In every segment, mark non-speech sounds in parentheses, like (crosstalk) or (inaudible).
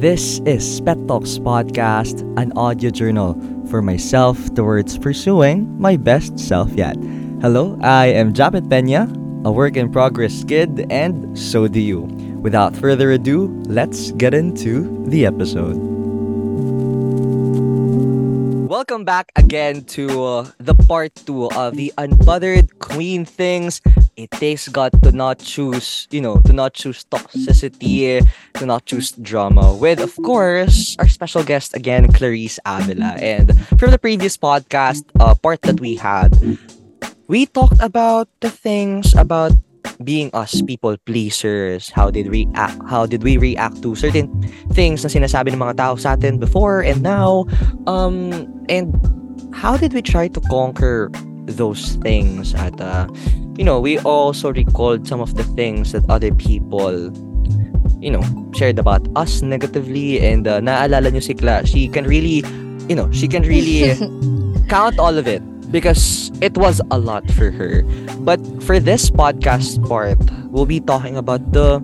This is Pet Talks Podcast, an audio journal for myself towards pursuing my best self yet. Hello, I am Japet Pena, a work in progress kid, and so do you. Without further ado, let's get into the episode. Welcome back again to uh, the part two of the unbothered queen things. It takes God to not choose, you know, to not choose toxicity, to not choose drama. With, of course, our special guest again, Clarice Avila. And from the previous podcast, uh, part that we had, we talked about the things about being us people pleasers how did we react how did we react to certain things na sinasabi ng mga tao sa atin before and now um and how did we try to conquer those things at uh, you know we also recalled some of the things that other people you know shared about us negatively and uh, naalala nyo si Kla she can really you know she can really (laughs) count all of it because it was a lot for her. But for this podcast part, we'll be talking about the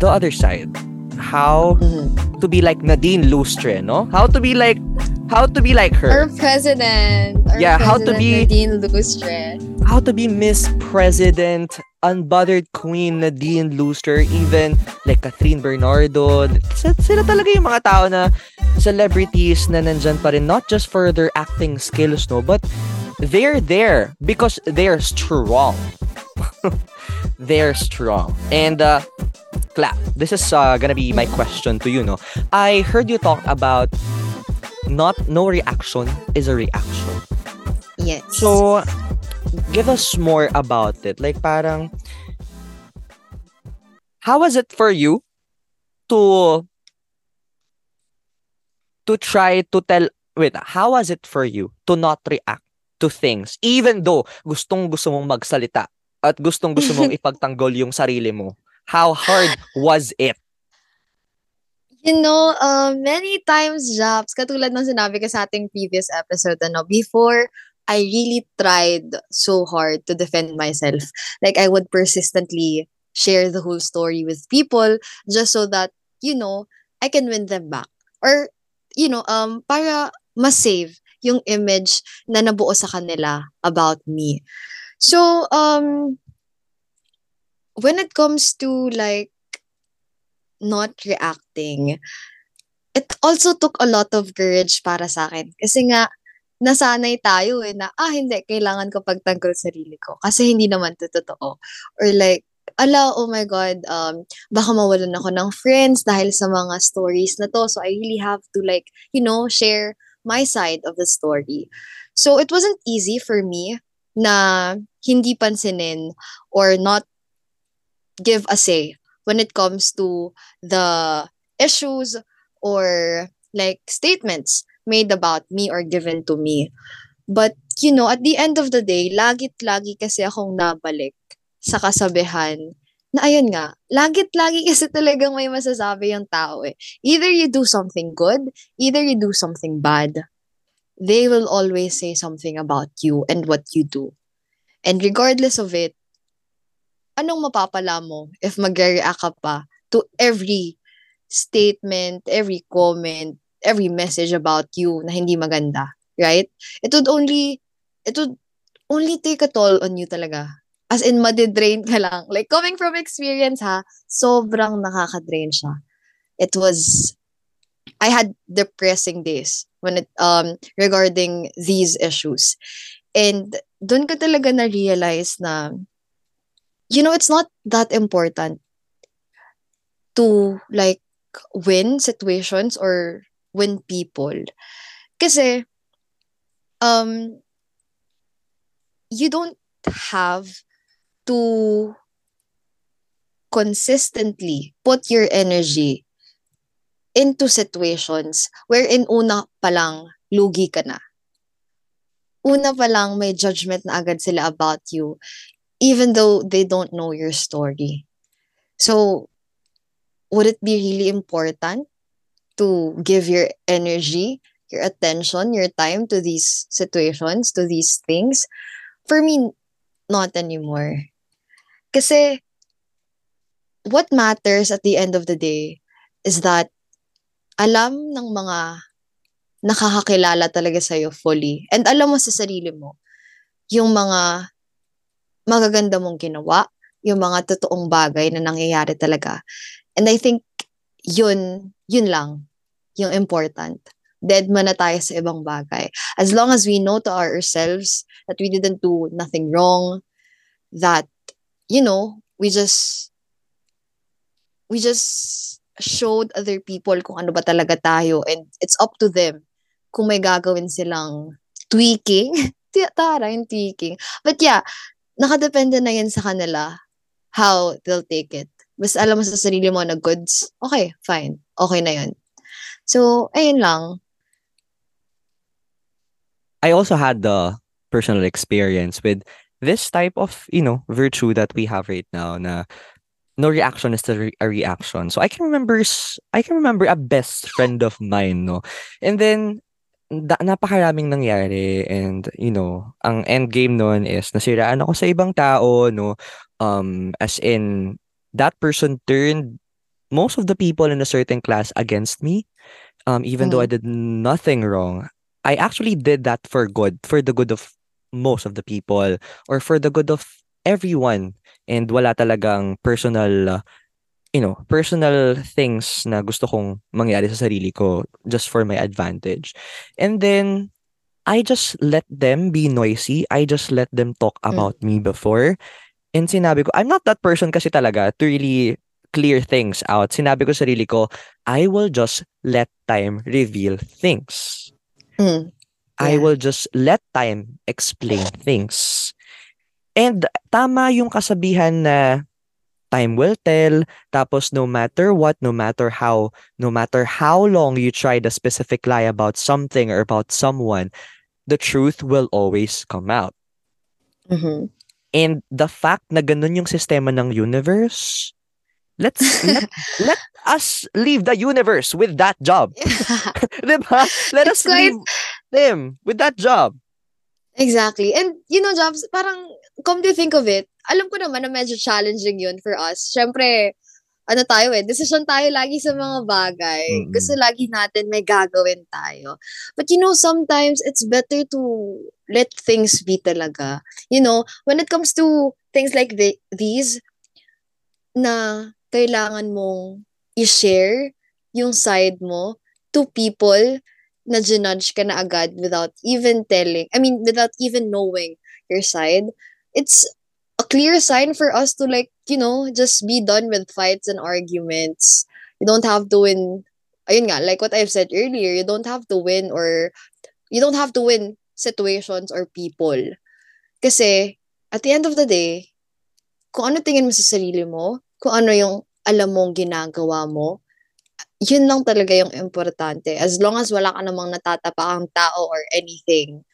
the other side. How Mm-hmm. to be like Nadine Lustre, no? How to be like how to be like her. Our president. Our Yeah, how to president, be- Nadine Lustre. How to be Miss President, unbothered Queen Nadine Lustre, even like Catherine Bernardo. Sila talaga yung mga tao na celebrities na nandyan pa rin, not just for their acting skills, no, but they're there because they're strong. (laughs) they're strong. And, uh, Clap, this is uh, gonna be my question to you, no? I heard you talk about not no reaction is a reaction. Yes. So, give us more about it. Like, parang, how was it for you to to try to tell, wait, how was it for you to not react to things even though gustong gusto mong magsalita at gustong gusto mong (laughs) ipagtanggol yung sarili mo? How hard was it? You know, uh, many times, Japs, katulad ng sinabi ko sa ating previous episode, ano, before, I really tried so hard to defend myself. Like, I would persistently share the whole story with people just so that, you know, I can win them back. Or, you know, um, para ma-save yung image na nabuo sa kanila about me. So, um, when it comes to, like, not reacting, it also took a lot of courage para sa akin. Kasi nga, nasanay tayo eh na, ah, hindi, kailangan ko pagtanggol sarili ko. Kasi hindi naman to totoo. Or like, ala, oh my God, um, baka mawalan ako ng friends dahil sa mga stories na to. So I really have to like, you know, share my side of the story. So it wasn't easy for me na hindi pansinin or not give a say when it comes to the issues or like statements made about me or given to me. But, you know, at the end of the day, lagit lagi kasi akong nabalik sa kasabihan na ayun nga, lagit lagi (laughs) kasi talagang may masasabi yung tao eh. Either you do something good, either you do something bad. They will always say something about you and what you do. And regardless of it, anong mapapala mo if mag-react ka pa to every statement, every comment, every message about you na hindi maganda, right? It would only, it would only take a toll on you talaga. As in, madidrain ka lang. Like, coming from experience ha, sobrang nakaka-drain siya. It was, I had depressing days when it, um, regarding these issues. And doon ko talaga na-realize na, you know, it's not that important to like win situations or win people. Kasi, um, you don't have to consistently put your energy into situations wherein una palang lugi ka na. Una palang may judgment na agad sila about you even though they don't know your story. So, would it be really important to give your energy, your attention, your time to these situations, to these things? For me, not anymore. Kasi what matters at the end of the day is that alam ng mga nakakakilala talaga sa'yo fully. And alam mo sa sarili mo, yung mga magaganda mong ginawa, yung mga totoong bagay na nangyayari talaga. And I think yun, yun lang, yung important. Dead man na tayo sa ibang bagay. As long as we know to ourselves that we didn't do nothing wrong, that, you know, we just, we just showed other people kung ano ba talaga tayo and it's up to them kung may gagawin silang tweaking. (laughs) Tara, yung tweaking. But yeah, nakadepende na yan sa kanila how they'll take it. Basta alam mo sa sarili mo na goods, okay, fine. Okay na yun. So, ayun lang. I also had the personal experience with this type of, you know, virtue that we have right now na no reaction is a, re- a reaction. So I can remember I can remember a best friend of mine, no. And then da, napakaraming nangyari and you know, ang end game noon is nasiraan ako sa ibang tao, no. Um as in that person turned most of the people in a certain class against me. Um even though I did nothing wrong. I actually did that for good, for the good of most of the people or for the good of everyone and wala talagang personal uh, you know, personal things na gusto kong mangyari sa sarili ko just for my advantage. And then I just let them be noisy. I just let them talk about me before. And sinabi ko, I'm not that person kasi talaga to really clear things out. Sinabi ko sa sarili ko, I will just let time reveal things. Mm. I Yeah. will just let time explain things. And tama yung kasabihan na time will tell. Tapos no matter what, no matter how, no matter how long you try the specific lie about something or about someone, the truth will always come out. Mhm. And the fact na ganun yung sistema ng universe, let's (laughs) let, let us leave the universe with that job. (laughs) (laughs) diba? Let It's us quite- leave them with that job. Exactly. And, you know, Jobs, parang, come to think of it, alam ko naman na medyo challenging yun for us. Siyempre, ano tayo eh, decision tayo lagi sa mga bagay. Mm-mm. Gusto lagi natin may gagawin tayo. But you know, sometimes it's better to let things be talaga. You know, when it comes to things like the, these, na kailangan mong i-share yung side mo to people na ginudge ka na agad without even telling, I mean, without even knowing your side, it's a clear sign for us to like, you know, just be done with fights and arguments. You don't have to win, ayun nga, like what I've said earlier, you don't have to win or you don't have to win situations or people. Kasi, at the end of the day, kung ano tingin mo sa sarili mo, kung ano yung alam mong ginagawa mo, yun lang talaga yung importante. As long as wala ka namang natatapakang tao or anything,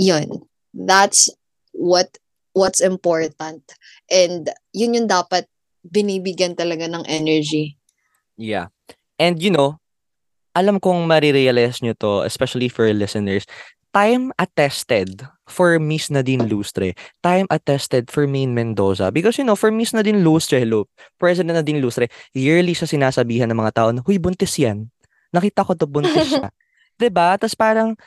yun. That's what what's important. And yun yung dapat binibigyan talaga ng energy. Yeah. And you know, alam kong marirealize nyo to, especially for listeners, time attested for Miss Nadine Lustre. Time attested for Maine Mendoza. Because you know, for Miss Nadine Lustre, hello, President Nadine Lustre, yearly siya sinasabihan ng mga tao na, huy, buntis yan. Nakita ko to, buntis siya. (laughs) 'Di ba? Tapos parang,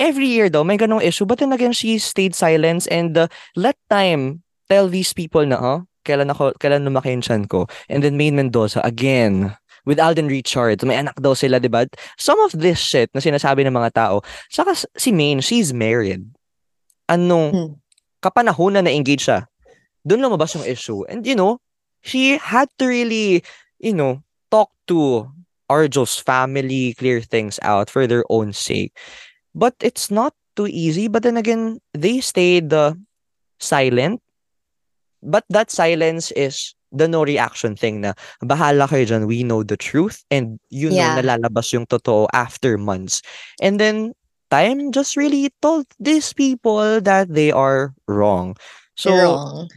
every year daw, may ganong issue. But then again, she stayed silent and uh, let time tell these people na, oh, kailan ako, kailan lumaki yung tiyan ko. And then Maine Mendoza, again, with Alden Richards, may anak daw sila, di ba? Some of this shit na sinasabi ng mga tao, saka si Maine, she's married. Anong, Hmm. kapanahunan na engage siya. Doon lumabas yung issue. And you know, she had to really, you know, talk to Arjo's family, clear things out for their own sake. But it's not too easy. But then again, they stayed uh, silent. But that silence is the no reaction thing na bahala kayo dyan, we know the truth and you know Yeah. nalalabas yung totoo after months. And then time just really told these people that they are wrong. So Wrong.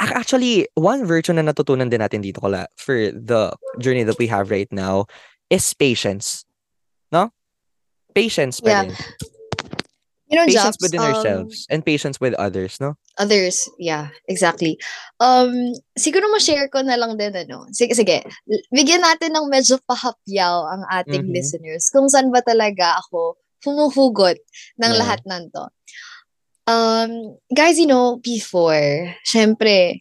ac- actually one virtue na natutunan din natin dito kala for the journey that we have right now is patience. No? Patience pa Yeah. rin. You know, patience Japs, within um, ourselves and patience with others, no? Others, yeah, exactly. Um, siguro ma-share ko na lang din, ano. Sige, sige. Bigyan natin ng medyo pahapyaw ang ating Mhm. listeners kung saan ba talaga ako humuhugot ng Yeah. lahat ng to. Um, guys, you know, before, syempre,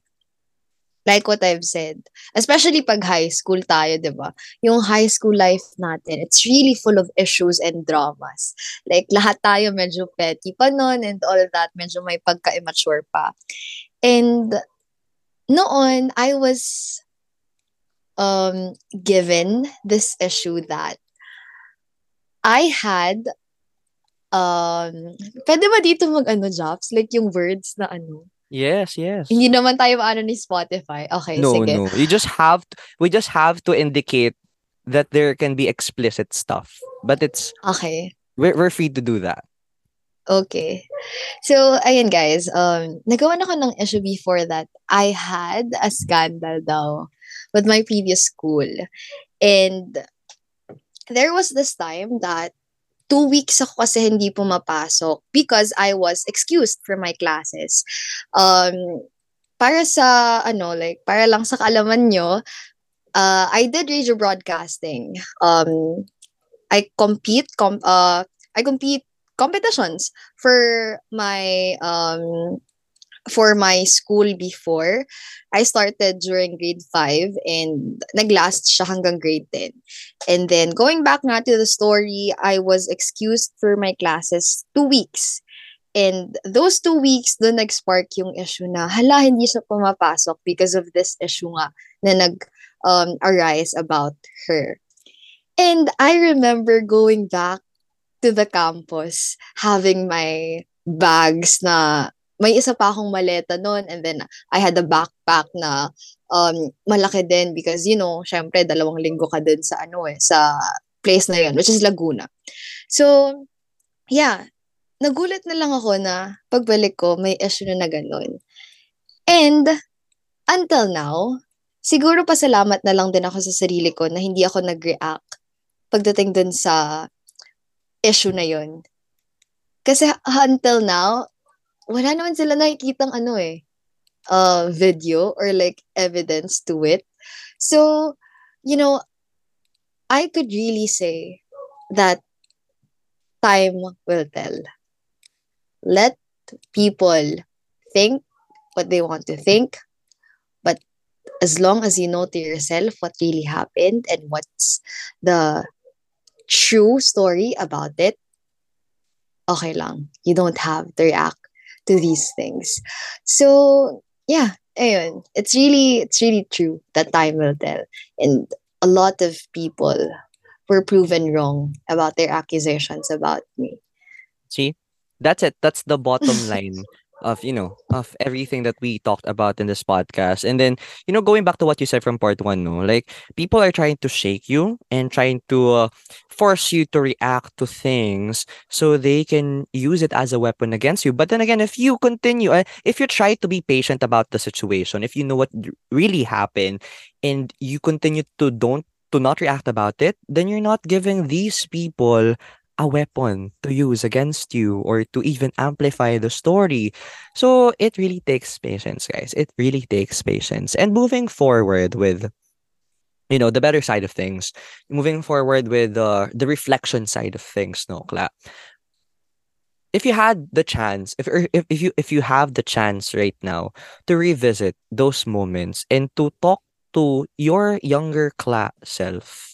like what I've said, especially pag high school tayo, di ba? Yung high school life natin, it's really full of issues and dramas. Like, lahat tayo medyo petty pa nun and all that, medyo may pagka-immature pa. And noon, I was um given this issue that I had um pwede ba dito mag ano jobs like yung words na ano Yes, yes. hindi naman tayo maano ni Spotify okay no, sige no. You just have to, we just have to indicate that there can be explicit stuff. But it's okay we're, we're free to do that. Okay. So, ayun guys, um, nagawa na ko ng issue before that I had a scandal daw with my previous school. And there was this time that two weeks ako kasi hindi pumapasok because I was excused from my classes. Um, para sa, ano, like, para lang sa kaalaman nyo, uh, I did radio broadcasting. Um, I compete, com- uh, I compete competitions for my um for my school before. I started during grade 5 and naglast siya hanggang grade 10. And then going back nga to the story, I was excused for my classes two weeks. And those two weeks, doon nag-spark yung issue na, hala, hindi siya pumapasok because of this issue nga na nag um, about her. And I remember going back to the campus, having my bags na may isa pa akong maleta noon and then I had a backpack na um malaki din because you know, syempre dalawang linggo ka din sa ano eh sa place na yun which is Laguna. So yeah, nagulat na lang ako na pagbalik ko may issue na na ganun. And until now, siguro pasalamat na lang din ako sa sarili ko na hindi ako nag-react pagdating dun sa issue na yun. Kasi until now, wala naman sila nakikitang ano eh, uh, video or like evidence to it. So, you know, I could really say that time will tell. Let people think what they want to think, but as long as you know to yourself what really happened and what's the true story about it, okay lang. You don't have to react to these things. So, yeah, ayun. It's really, it's really true that time will tell. And a lot of people were proven wrong about their accusations about me. See? That's it. That's the bottom (laughs) line of, you know, of everything that we talked about in this podcast. And then, you know, going back to what you said from part one, no, like people are trying to shake you and trying to uh, force you to react to things so they can use it as a weapon against you. But then again, if you continue, uh, if you try to be patient about the situation, if you know what really happened and you continue to don't to not react about it, then you're not giving these people a weapon to use against you or to even amplify the story. So it really takes patience, guys. It really takes patience. And moving forward with you know the better side of things, moving forward with uh, the reflection side of things, no, Kla. If you had the chance, if or if, if you if you have the chance right now to revisit those moments and to talk to your younger Kla self,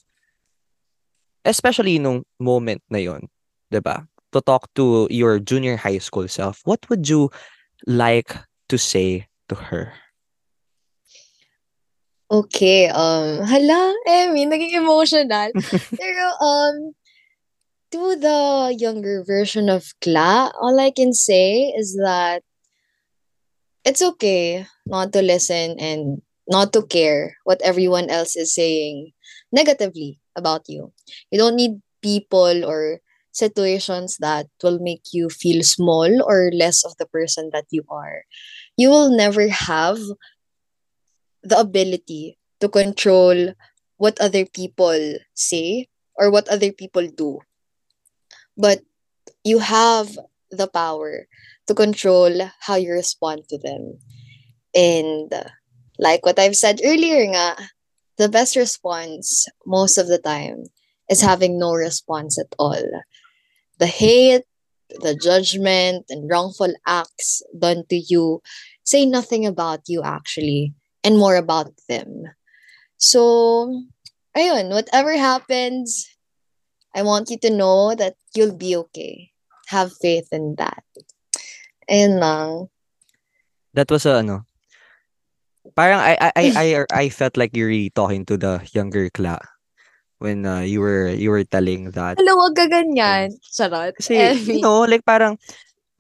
especially nung moment na yon, 'di ba? To talk to your junior high school self, what would you like to say to her? Okay, um, hala, Emmy, naging emotional. (laughs) Pero, um, to the younger version of Kla, all I can say is that it's okay not to listen and not to care what everyone else is saying negatively about you. You don't need people or situations that will make you feel small or less of the person that you are. You will never have the ability to control what other people say or what other people do. But you have the power to control how you respond to them. And like what I've said earlier nga, the best response most of the time is having no response at all. The hate, the judgment, and wrongful acts done to you say nothing about you actually and more about them. So, ayun, whatever happens, I want you to know that you'll be okay. Have faith in that. Ayun lang. That was a ano. Parang I I I I, I felt like you're really talking to the younger Kla when uh, you were you were telling that. Hello, wag ka ganyan. Charot. Kasi, Emmy. you know, like parang,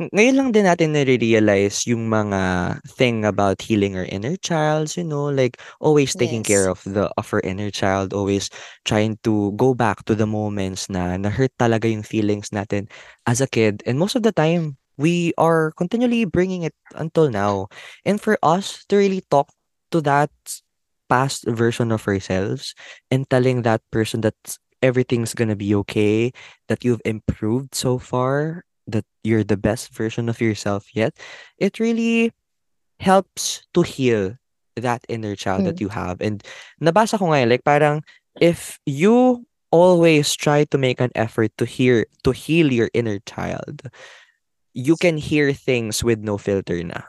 ng- ngayon lang din natin nare-realize yung mga thing about healing our inner child, you know, like always taking Yes. care of the of our inner child, always trying to go back to the moments na na-hurt talaga yung feelings natin as a kid. And most of the time, we are continually bringing it until now. And for us to really talk to that past version of ourselves and telling that person that everything's gonna be okay, that you've improved so far, that you're the best version of yourself yet, it really helps to heal that inner child that hmm. you have. And nabasa ko ngayon, eh, like parang if you always try to make an effort to hear to heal your inner child, you can hear things with no filter na.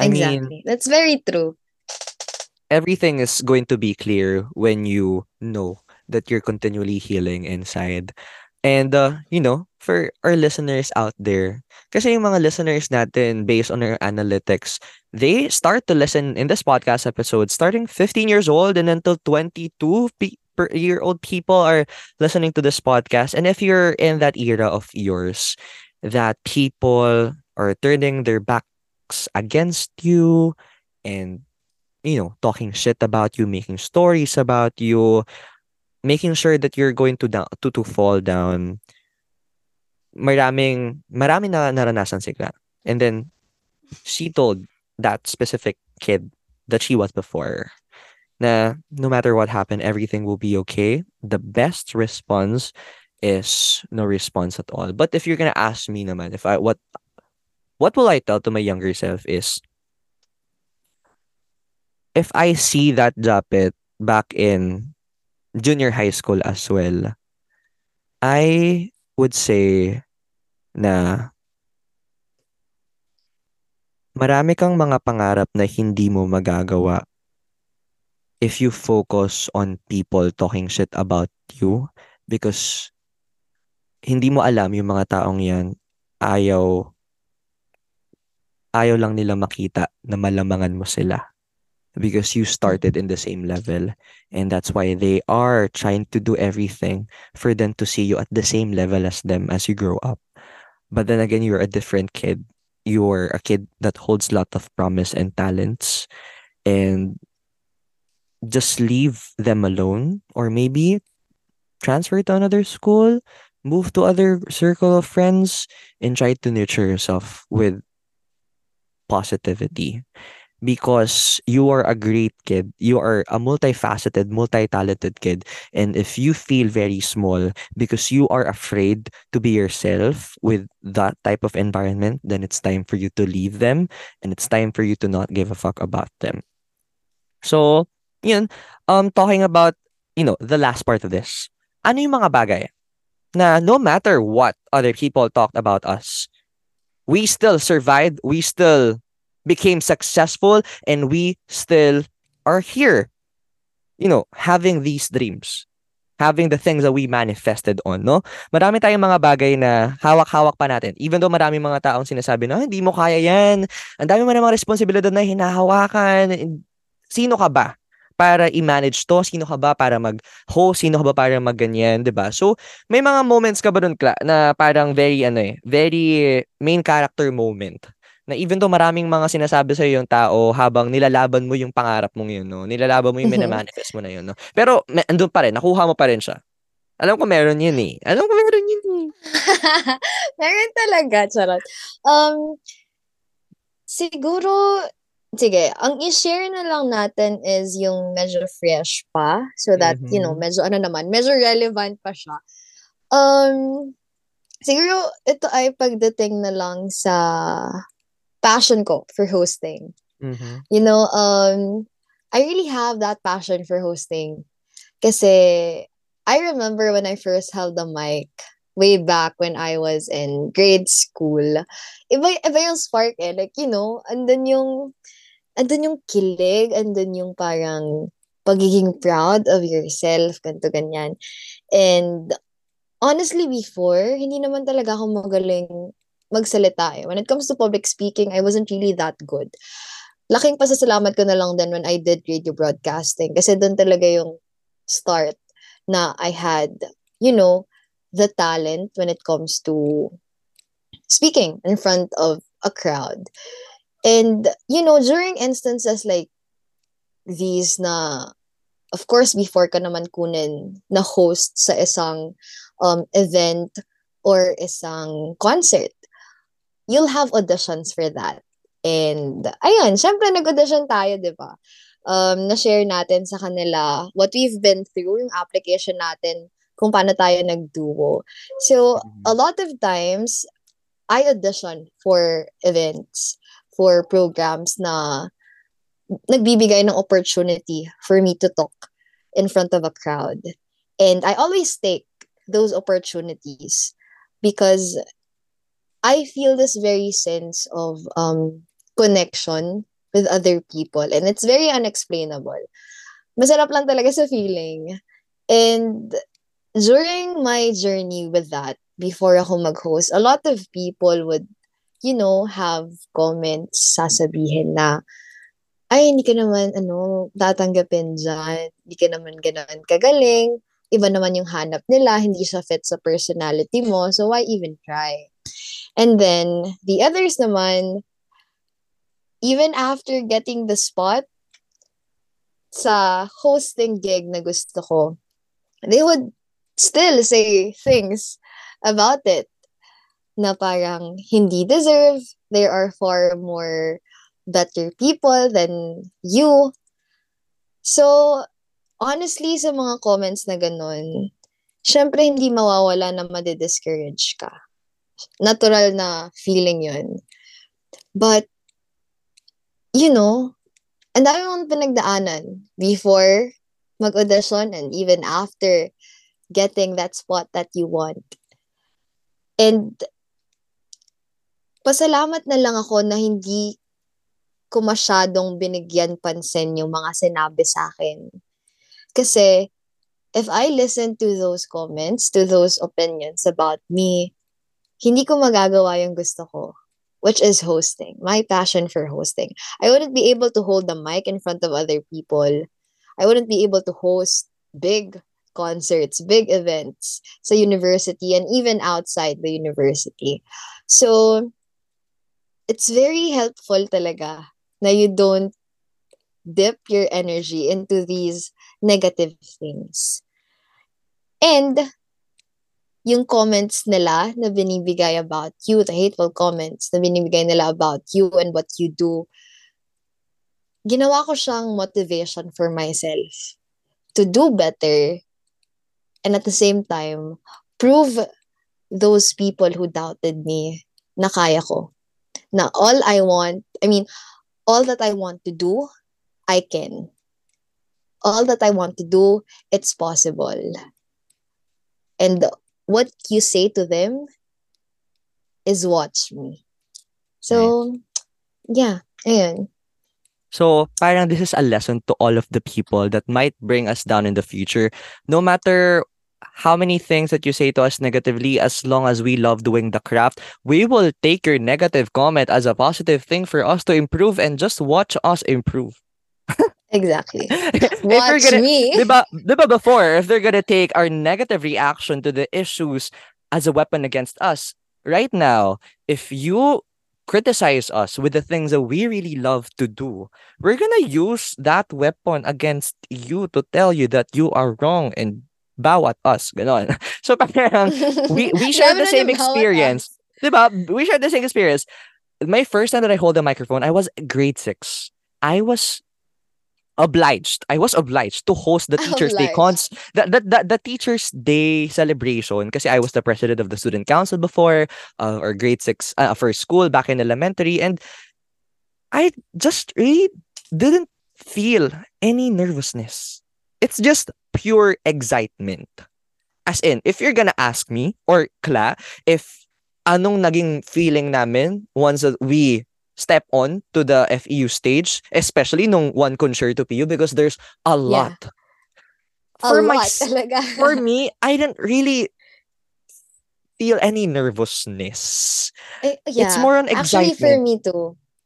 I mean, Exactly. That's very true. everything is going to be clear when you know that you're continually healing inside. And, uh, you know, for our listeners out there, kasi yung mga listeners natin, based on our analytics, they start to listen in this podcast episode starting 15 years old and until 22 pe- per year old people are listening to this podcast. And if you're in that era of yours, that people are turning their backs against you and you know, talking shit about you, making stories about you, making sure that you're going to down, to to fall down. Maraming maraming na naranasan si Clara. And then she told that specific kid that she was before na no matter what happened, everything will be okay. The best response is no response at all. But if you're gonna ask me naman, if I what what will I tell to my younger self is if I see that Japet back in junior high school as well, I would say na marami kang mga pangarap na hindi mo magagawa if you focus on people talking shit about you because hindi mo alam yung mga taong yan ayaw ayaw lang nila makita na malamangan mo sila because you started in the same level. And that's why they are trying to do everything for them to see you at the same level as them as you grow up. But then again you're a different kid. You're a kid that holds lot of promise and talents. And just leave them alone or maybe transfer to another school move to other circle of friends and try to nurture yourself with positivity because you are a great kid. You are a multifaceted, multi-talented kid. And if you feel very small because you are afraid to be yourself with that type of environment, then it's time for you to leave them and it's time for you to not give a fuck about them. So, yun, um, talking about, you know, the last part of this. Ano yung mga bagay na no matter what other people talked about us, we still survived, we still became successful, and we still are here. You know, having these dreams. Having the things that we manifested on, no? Marami tayong mga bagay na hawak-hawak pa natin. Even though marami mga taong sinasabi na, hindi mo kaya yan. Ang dami mo na mga responsibilidad na hinahawakan. Sino ka ba para i-manage to? Sino ka ba para mag-host? Sino ka ba para mag-ganyan? ba So, may mga moments ka ba doon, Kla, na parang very, ano eh, very main character moment na even though maraming mga sinasabi sa yung tao habang nilalaban mo yung pangarap mong yun, no? Nilalaban mo yung Mhm. minamanifest mo na yun, no? Pero may, andun pa rin, nakuha mo pa rin siya. Alam ko meron yun eh. Alam ko meron yun eh. (laughs) Meron talaga, charot. Um, siguro, sige, ang i-share na lang natin is yung medyo fresh pa. So that, you know, Mhm. medyo ano naman, medyo relevant pa siya. Um, siguro ito ay pagdating na lang sa passion ko for hosting. Mhm. You know, um, I really have that passion for hosting. Kasi I remember when I first held the mic way back when I was in grade school. Iba, iba yung spark eh. Like, you know, andun yung, andun yung kilig, andun yung parang pagiging proud of yourself, ganto ganyan. And honestly, before, hindi naman talaga ako magaling magsalita eh. When it comes to public speaking, I wasn't really that good. Laking pasasalamat ko na lang din when I did radio broadcasting kasi doon talaga yung start na I had, you know, the talent when it comes to speaking in front of a crowd. And, you know, during instances like these na, of course, before ka naman kunin na host sa isang um, event or isang concert, you'll have auditions for that. And, ayun, syempre nag-audition tayo, di ba? Um, na-share natin sa kanila what we've been through, yung application natin, kung paano tayo nag-duo. So, a lot of times, I audition for events, for programs na nagbibigay ng opportunity for me to talk in front of a crowd. And I always take those opportunities because I feel this very sense of um, connection with other people and it's very unexplainable. Masarap lang talaga sa feeling. And during my journey with that, before ako mag-host, a lot of people would, you know, have comments sasabihin na, ay, hindi ka naman, ano, tatanggapin dyan. Hindi ka naman ganoon kagaling. Iba naman yung hanap nila. Hindi siya fit sa personality mo. So, why even try? And then, the others naman, even after getting the spot sa hosting gig na gusto ko, they would still say things about it na parang hindi deserve. There are far more better people than you. So, honestly, sa mga comments na ganun, syempre hindi mawawala na madi-discourage ka. Natural na feeling yun. But, you know, ang dami mong pinagdaanan before mag-audition and even after getting that spot that you want. And pasalamat na lang ako na hindi ko masyadong binigyan pansin yung mga sinabi sa akin. Kasi if I listen to those comments, to those opinions about me, hindi ko magagawa yung gusto ko, which is hosting, my passion for hosting. I wouldn't be able to hold the mic in front of other people. I wouldn't be able to host big concerts, big events sa university and even outside the university. So, it's very helpful talaga na you don't dip your energy into these negative things. And, yung comments nila na binibigay about you, the hateful comments na binibigay nila about you and what you do, ginawa ko siyang motivation for myself to do better and at the same time, prove those people who doubted me na kaya ko. Na all I want, I mean, all that I want to do, I can. All that I want to do, it's possible. And what you say to them is watch me. So, yeah, ayun. So, parang this is a lesson to all of the people that might bring us down in the future. No matter how many things that you say to us negatively, as long as we love doing the craft, we will take your negative comment as a positive thing for us to improve and just watch us improve. Exactly. (laughs) if Watch gonna, me. diba, diba before, if they're gonna take our negative reaction to the issues as a weapon against us, right now, if you criticize us with the things that we really love to do, we're gonna use that weapon against you to tell you that you are wrong and bow at us. Ganon. (laughs) So parang (laughs) we, we share the same experience. Diba? We share the same experience. My first time that I hold a microphone, I was grade six. I was obliged. I was obliged to host the (laughs) Teachers Day cons, the, the, the, the Teachers Day celebration kasi I was the president of the student council before uh, or grade 6 uh, first school back in elementary and I just really didn't feel any nervousness. It's just pure excitement. As in, if you're gonna ask me or Kla, if anong naging feeling namin once we step on to the FEU stage, especially nung one concerto PU because there's a lot. Yeah. For a my, lot talaga. for me, I didn't really feel any nervousness. Eh, yeah. It's more on Actually, excitement. for me too.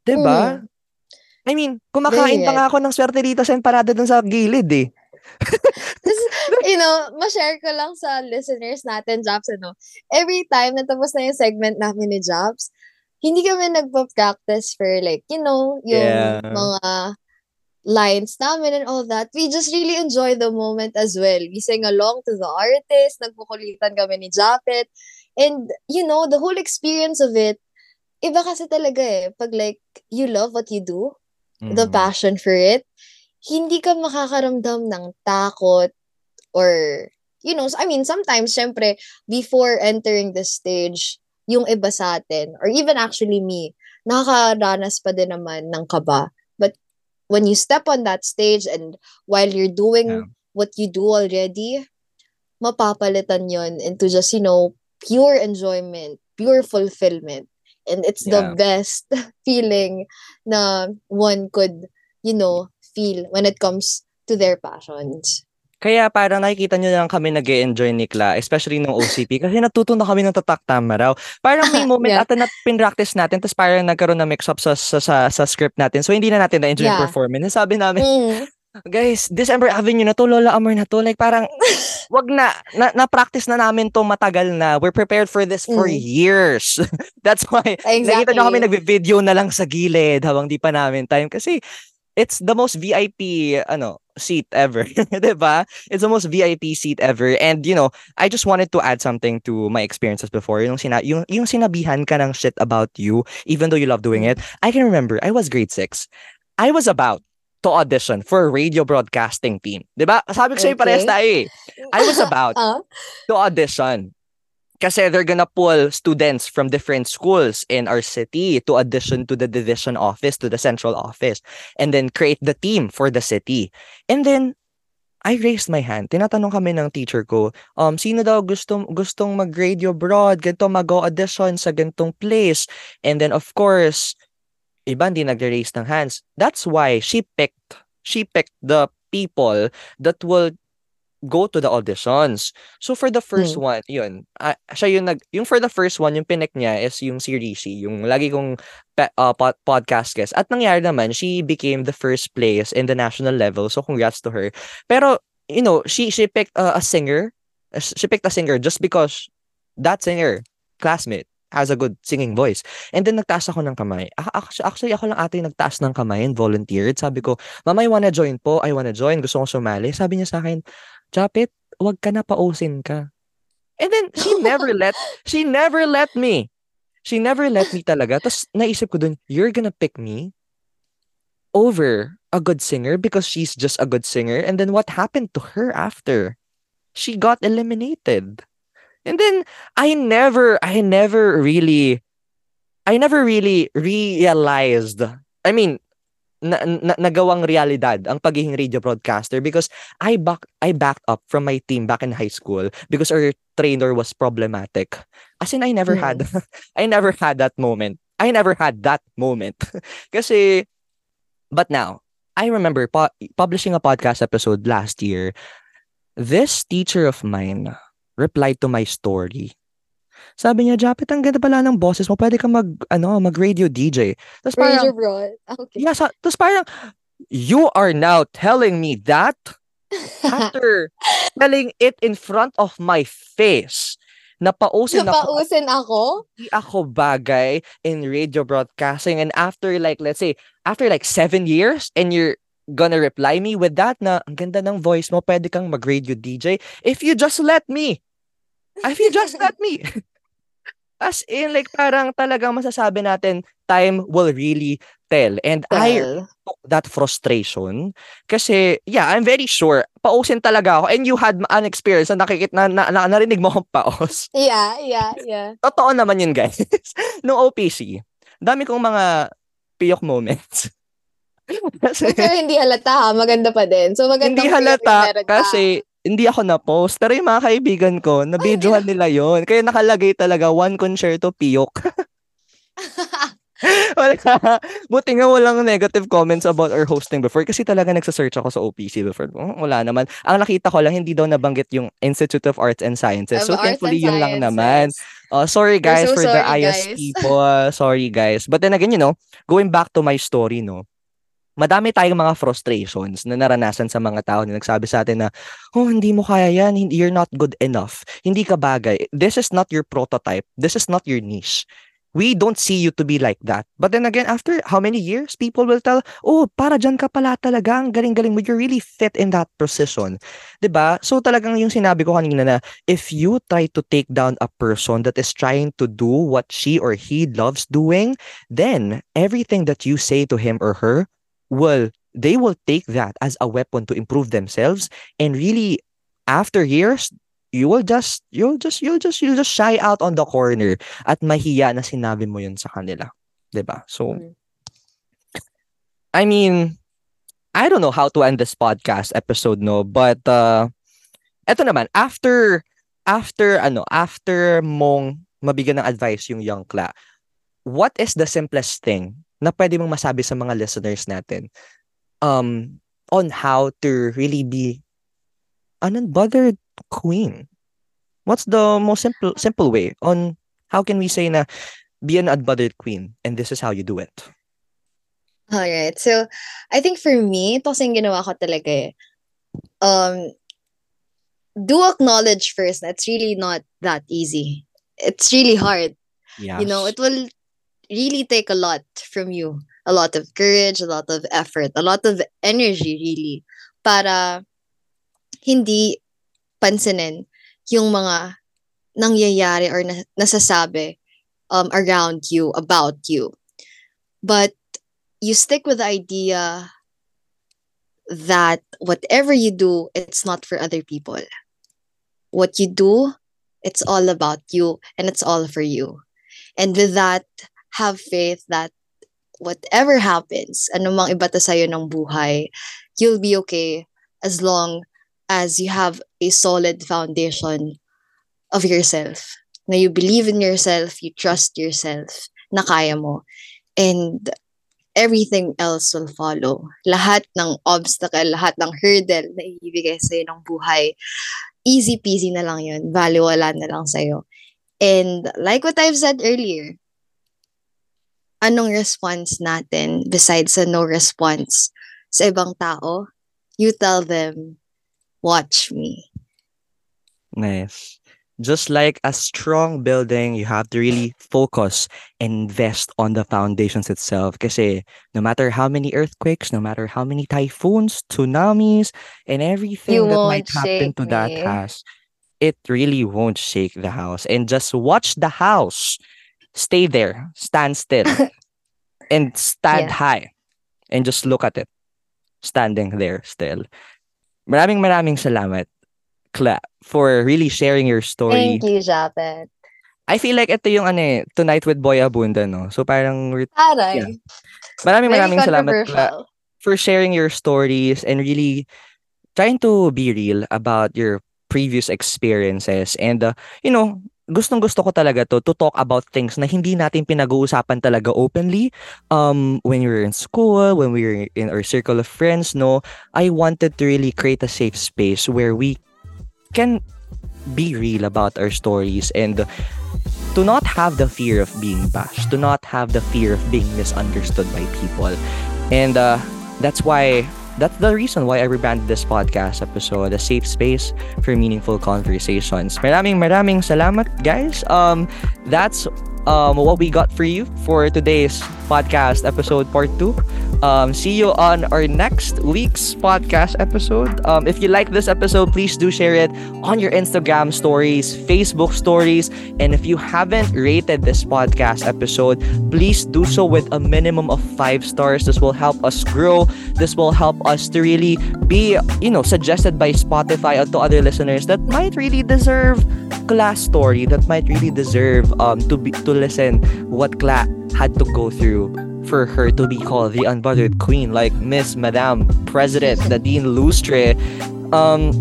Diba? Mm. I mean, kumakain Very pa nga ako ng swerte dito sa empanada dun sa gilid eh. (laughs) You know, ma-share ko lang sa listeners natin, Jobs, ano, every time na tapos na yung segment namin ni Jobs, hindi kami nagpa-practice for like, you know, yung Yeah. mga lines namin and all that. We just really enjoy the moment as well. We sing along to the artist, nagpukulitan kami ni Japet. And, you know, the whole experience of it, iba kasi talaga eh. Pag like, you love what you do, the Mm. passion for it, hindi ka makakaramdam ng takot or, you know, I mean, sometimes, syempre, before entering the stage, yung iba sa atin, or even actually me, nakakaranas pa din naman ng kaba. But when you step on that stage and while you're doing Yeah. what you do already, mapapalitan yon into just, you know, pure enjoyment, pure fulfillment. And it's the Yeah. best (laughs) feeling na one could, you know, feel when it comes to their passions. Kaya parang nakikita nyo lang kami nag enjoy ni Kla, especially nung OCP, kasi natuto na kami ng tatak tama raw. Parang may (laughs) moment Yeah. ata na pinractice natin, tapos parang nagkaroon na mix-up sa, sa, sa, sa script natin. So, hindi na natin na-enjoy yung Yeah. performance. Sabi namin, Mm. guys, December Avenue na to, Lola Amor na to. Like, parang, (laughs) wag na, na, na-practice na namin to matagal na. We're prepared for this for Mm. years. (laughs) That's why, nakita Exactly. nyo kami nagvi-video na lang sa gilid habang di pa namin time. Kasi, it's the most VIP, ano, seat ever. (laughs) 'Di ba? It's the most VIP seat ever. And, you know, I just wanted to add something to my experiences before. Yung, sina yung, yung sinabihan ka ng shit about you, even though you love doing it. I can remember, I was grade 6. I was about to audition for a radio broadcasting team. 'Di ba? Sabi ko sa'yo, Okay. parehas tayo eh. I was about Ah, (laughs) to audition. Kasi they're gonna pull students from different schools in our city to audition to the division office, to the central office, and then create the team for the city. And then, I raised my hand. Tinatanong kami ng teacher ko, um, sino daw gustong, gustong mag-radio abroad, ganito mag-audition sa gantong place. And then, of course, iba hindi nag-raise ng hands. That's why she picked, she picked the people that will go to the auditions. So for the first Hmm. one, yun. ah, siya yung nag yung for the first one, yung pinek niya is yung si Rishi, yung lagi kong pe- ah, pod- podcast guest. At nangyari naman, she became the first place in the national level. So congrats to her. Pero you know, she she picked uh, a singer. Uh, She picked a singer just because that singer, classmate, has a good singing voice. And then nagtaas ako ng kamay. Actually, actually ako lang ate yung nagtaas ng kamay and volunteered. Sabi ko, Mama, I wanna join po. I wanna join. Gusto kong sumali. Sabi niya sa akin, Japit, wag ka na pausin ka. And then, she (laughs) never let, she never let me. She never let me talaga. Tapos, naisip ko dun, you're gonna pick me over a good singer because she's just a good singer. And then, what happened to her after? She got eliminated. And then, I never, I never really, I never really realized, I mean, na, na, nagawang realidad ang pagiging radio broadcaster because I back I backed up from my team back in high school because our trainer was problematic. As in I never had (laughs) I never had that moment. I never had that moment. (laughs) Kasi but now I remember pu- publishing a podcast episode last year. This teacher of mine replied to my story. Sabi niya, Japet, ang ganda pala ng boses mo. Pwede ka mag, ano, mag-radio DJ. Tapos parang, Radio Broad. Okay. Yeah, sa, tapos parang, you are now telling me that (laughs) after telling it in front of my face na pausin ako, Napausin ako? di ako bagay in radio broadcasting and after like, let's say, after like seven years and you're gonna reply me with that na ang ganda ng voice mo, pwede kang mag-radio DJ if you just let me. If you just let me. (laughs) As in, like, parang talagang masasabi natin, time will really tell. And I Well, took that frustration kasi, yeah, I'm very sure, pausin talaga ako. And you had an experience na nakikita, na, na, na, narinig mo akong paos. (laughs) yeah, yeah, yeah. Totoo naman yun, guys. (laughs) Nung OPC, dami kong mga piyok moments. (laughs) kasi, Pero hindi halata ha, maganda pa din. So maganda hindi halata kasi hindi ako na-post. Pero yung mga kaibigan ko, nabidyohan nila yon Kaya nakalagay talaga one concerto piyok. (laughs) Wala. Buti nga walang negative comments about our hosting before kasi talaga nagsa-search ako sa OPC before. Oh, Wala naman. Ang nakita ko lang, hindi daw nabanggit yung Institute of Arts and Sciences. So, thankfully, yun lang naman. Uh, sorry guys so for the sorry, IS guys. people. Sorry guys. But then again, you know, going back to my story, no, madami tayong mga frustrations na naranasan sa mga tao na nagsabi sa atin na, oh, hindi mo kaya yan, you're not good enough, hindi ka bagay, this is not your prototype, this is not your niche. We don't see you to be like that. But then again, after how many years, people will tell, oh, para dyan ka pala talaga, ang galing-galing mo, you really fit in that position. ba? So talagang yung sinabi ko kanina na, if you try to take down a person that is trying to do what she or he loves doing, then everything that you say to him or her will they will take that as a weapon to improve themselves. And really after years you will just you'll just you'll just you'll just shy out on the corner at mahiya na sinabi mo yun sa kanila. 'di ba so Mm. I mean I don't know how to end this podcast episode no? But uh eto naman after after ano after mong mabigyan ng advice yung young Kla what is the simplest thing na pwede mong masabi sa mga listeners natin um on how to really be an unbothered queen what's the most simple simple way on how can we say na be an unbothered queen and this is how you do it Alright. So, I think for me, ito kasing ginawa ko talaga eh. Um, do acknowledge first that it's really not that easy. It's really hard. yeah You know, it will really take a lot from you. A lot of courage, a lot of effort, a lot of energy really para hindi pansinin yung mga nangyayari or na- nasasabi um, around you, about you. But you stick with the idea that whatever you do, it's not for other people. What you do, it's all about you and it's all for you. And with that, have faith that whatever happens, anumang iba ta sa'yo ng buhay, you'll be okay as long as you have a solid foundation of yourself. Na you believe in yourself, you trust yourself, na kaya mo. And everything else will follow. Lahat ng obstacle, lahat ng hurdle na ibibigay sa'yo ng buhay, easy peasy na lang yun. Baliwala na lang sa'yo. And like what I've said earlier, anong response natin besides sa no response sa ibang tao? You tell them, watch me. Nice. Just like a strong building, you have to really focus and invest on the foundations itself. Kasi no matter how many earthquakes, no matter how many typhoons, tsunamis, and everything You that might happen to that house, it really won't shake the house. And just watch the house. Stay there, stand still, (laughs) and stand Yeah. high. And just look at it. Standing there still. Maraming maraming salamat, Cla, for really sharing your story. Thank you, Japet. I feel like ito yung ano eh, Tonight with Boy Abunda, no? So parang Aray. Yeah. maraming maraming salamat Cla, for sharing your stories and really trying to be real about your previous experiences and uh, you know gustong gusto ko talaga to to talk about things na hindi natin pinag-uusapan talaga openly. Um when we were in school when we were in our circle of friends no I wanted to really create a safe space where we can be real about our stories and to not have the fear of being bashed to not have the fear of being misunderstood by people. And uh, that's why that's the reason why I rebranded this podcast episode a safe space for meaningful conversations. Maraming maraming salamat guys. Um that's um, what we got for you for today's podcast episode part two. Um, see you on our next week's podcast episode. Um, if you like this episode, please do share it on your Instagram stories, Facebook stories, and if you haven't rated this podcast episode, please do so with a minimum of five stars. This will help us grow. This will help us to really be, you know, suggested by Spotify or to other listeners that might really deserve Class story that might really deserve um to be to listen what Cla had to go through for her to be called the unbothered queen, like Miss Madame President Nadine Lustre. Um,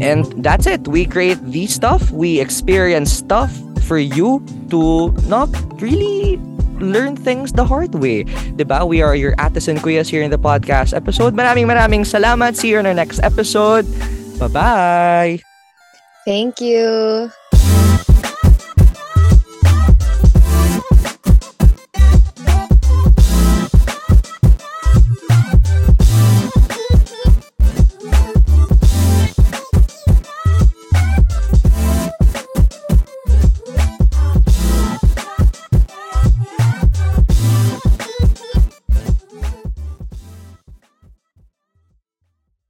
and that's it. We create these stuff. We experience stuff for you to not really learn things the hard way. Diba? We are your Ates and Kuyas here in the podcast episode. Maraming maraming salamat. See you in our next episode. Bye-bye. Thank you.